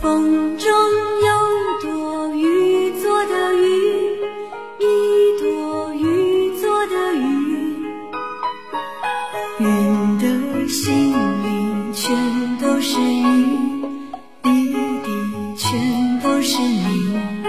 风中有朵雨做的云一朵雨做的云云的心里全都是雨滴滴全都是你。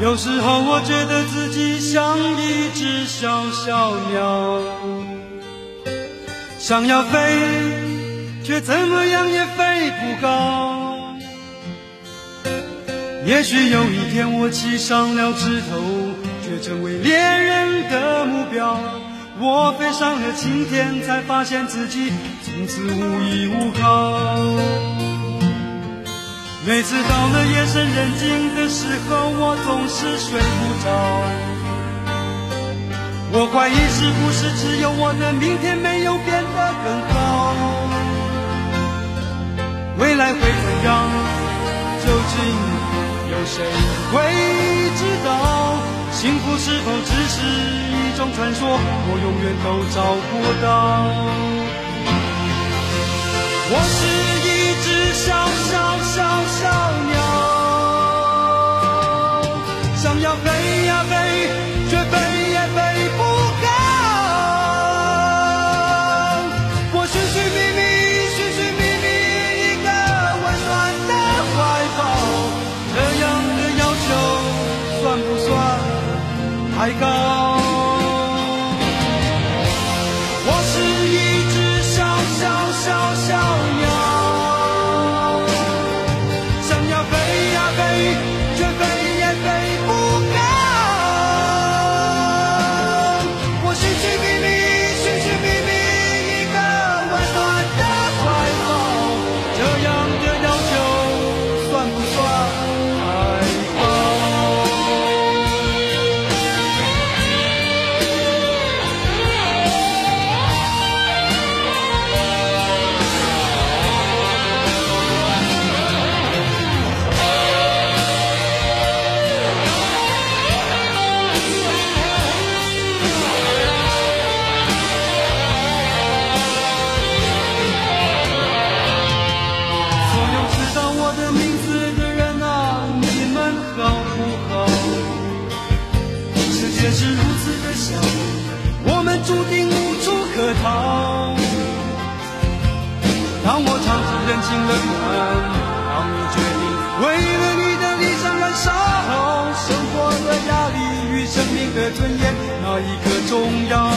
有时候我觉得自己像一只小小鸟，想要飞，却怎么样也飞不高。也许有一天我栖上了枝头，却成为猎人的目标。我飞上了青天，才发现自己从此无依无靠。每次到了夜深人静的时候，我总是睡不着。我怀疑是不是只有我的明天没有变得更好？未来会怎样？究竟有谁会知道？幸福是否只是一种传说？我永远都找不到。我是却是如此的小，我们注定无处可逃。当我尝尽人情冷暖，当你决定为了你的理想燃烧，生活的压力与生命的尊严，哪一个重要？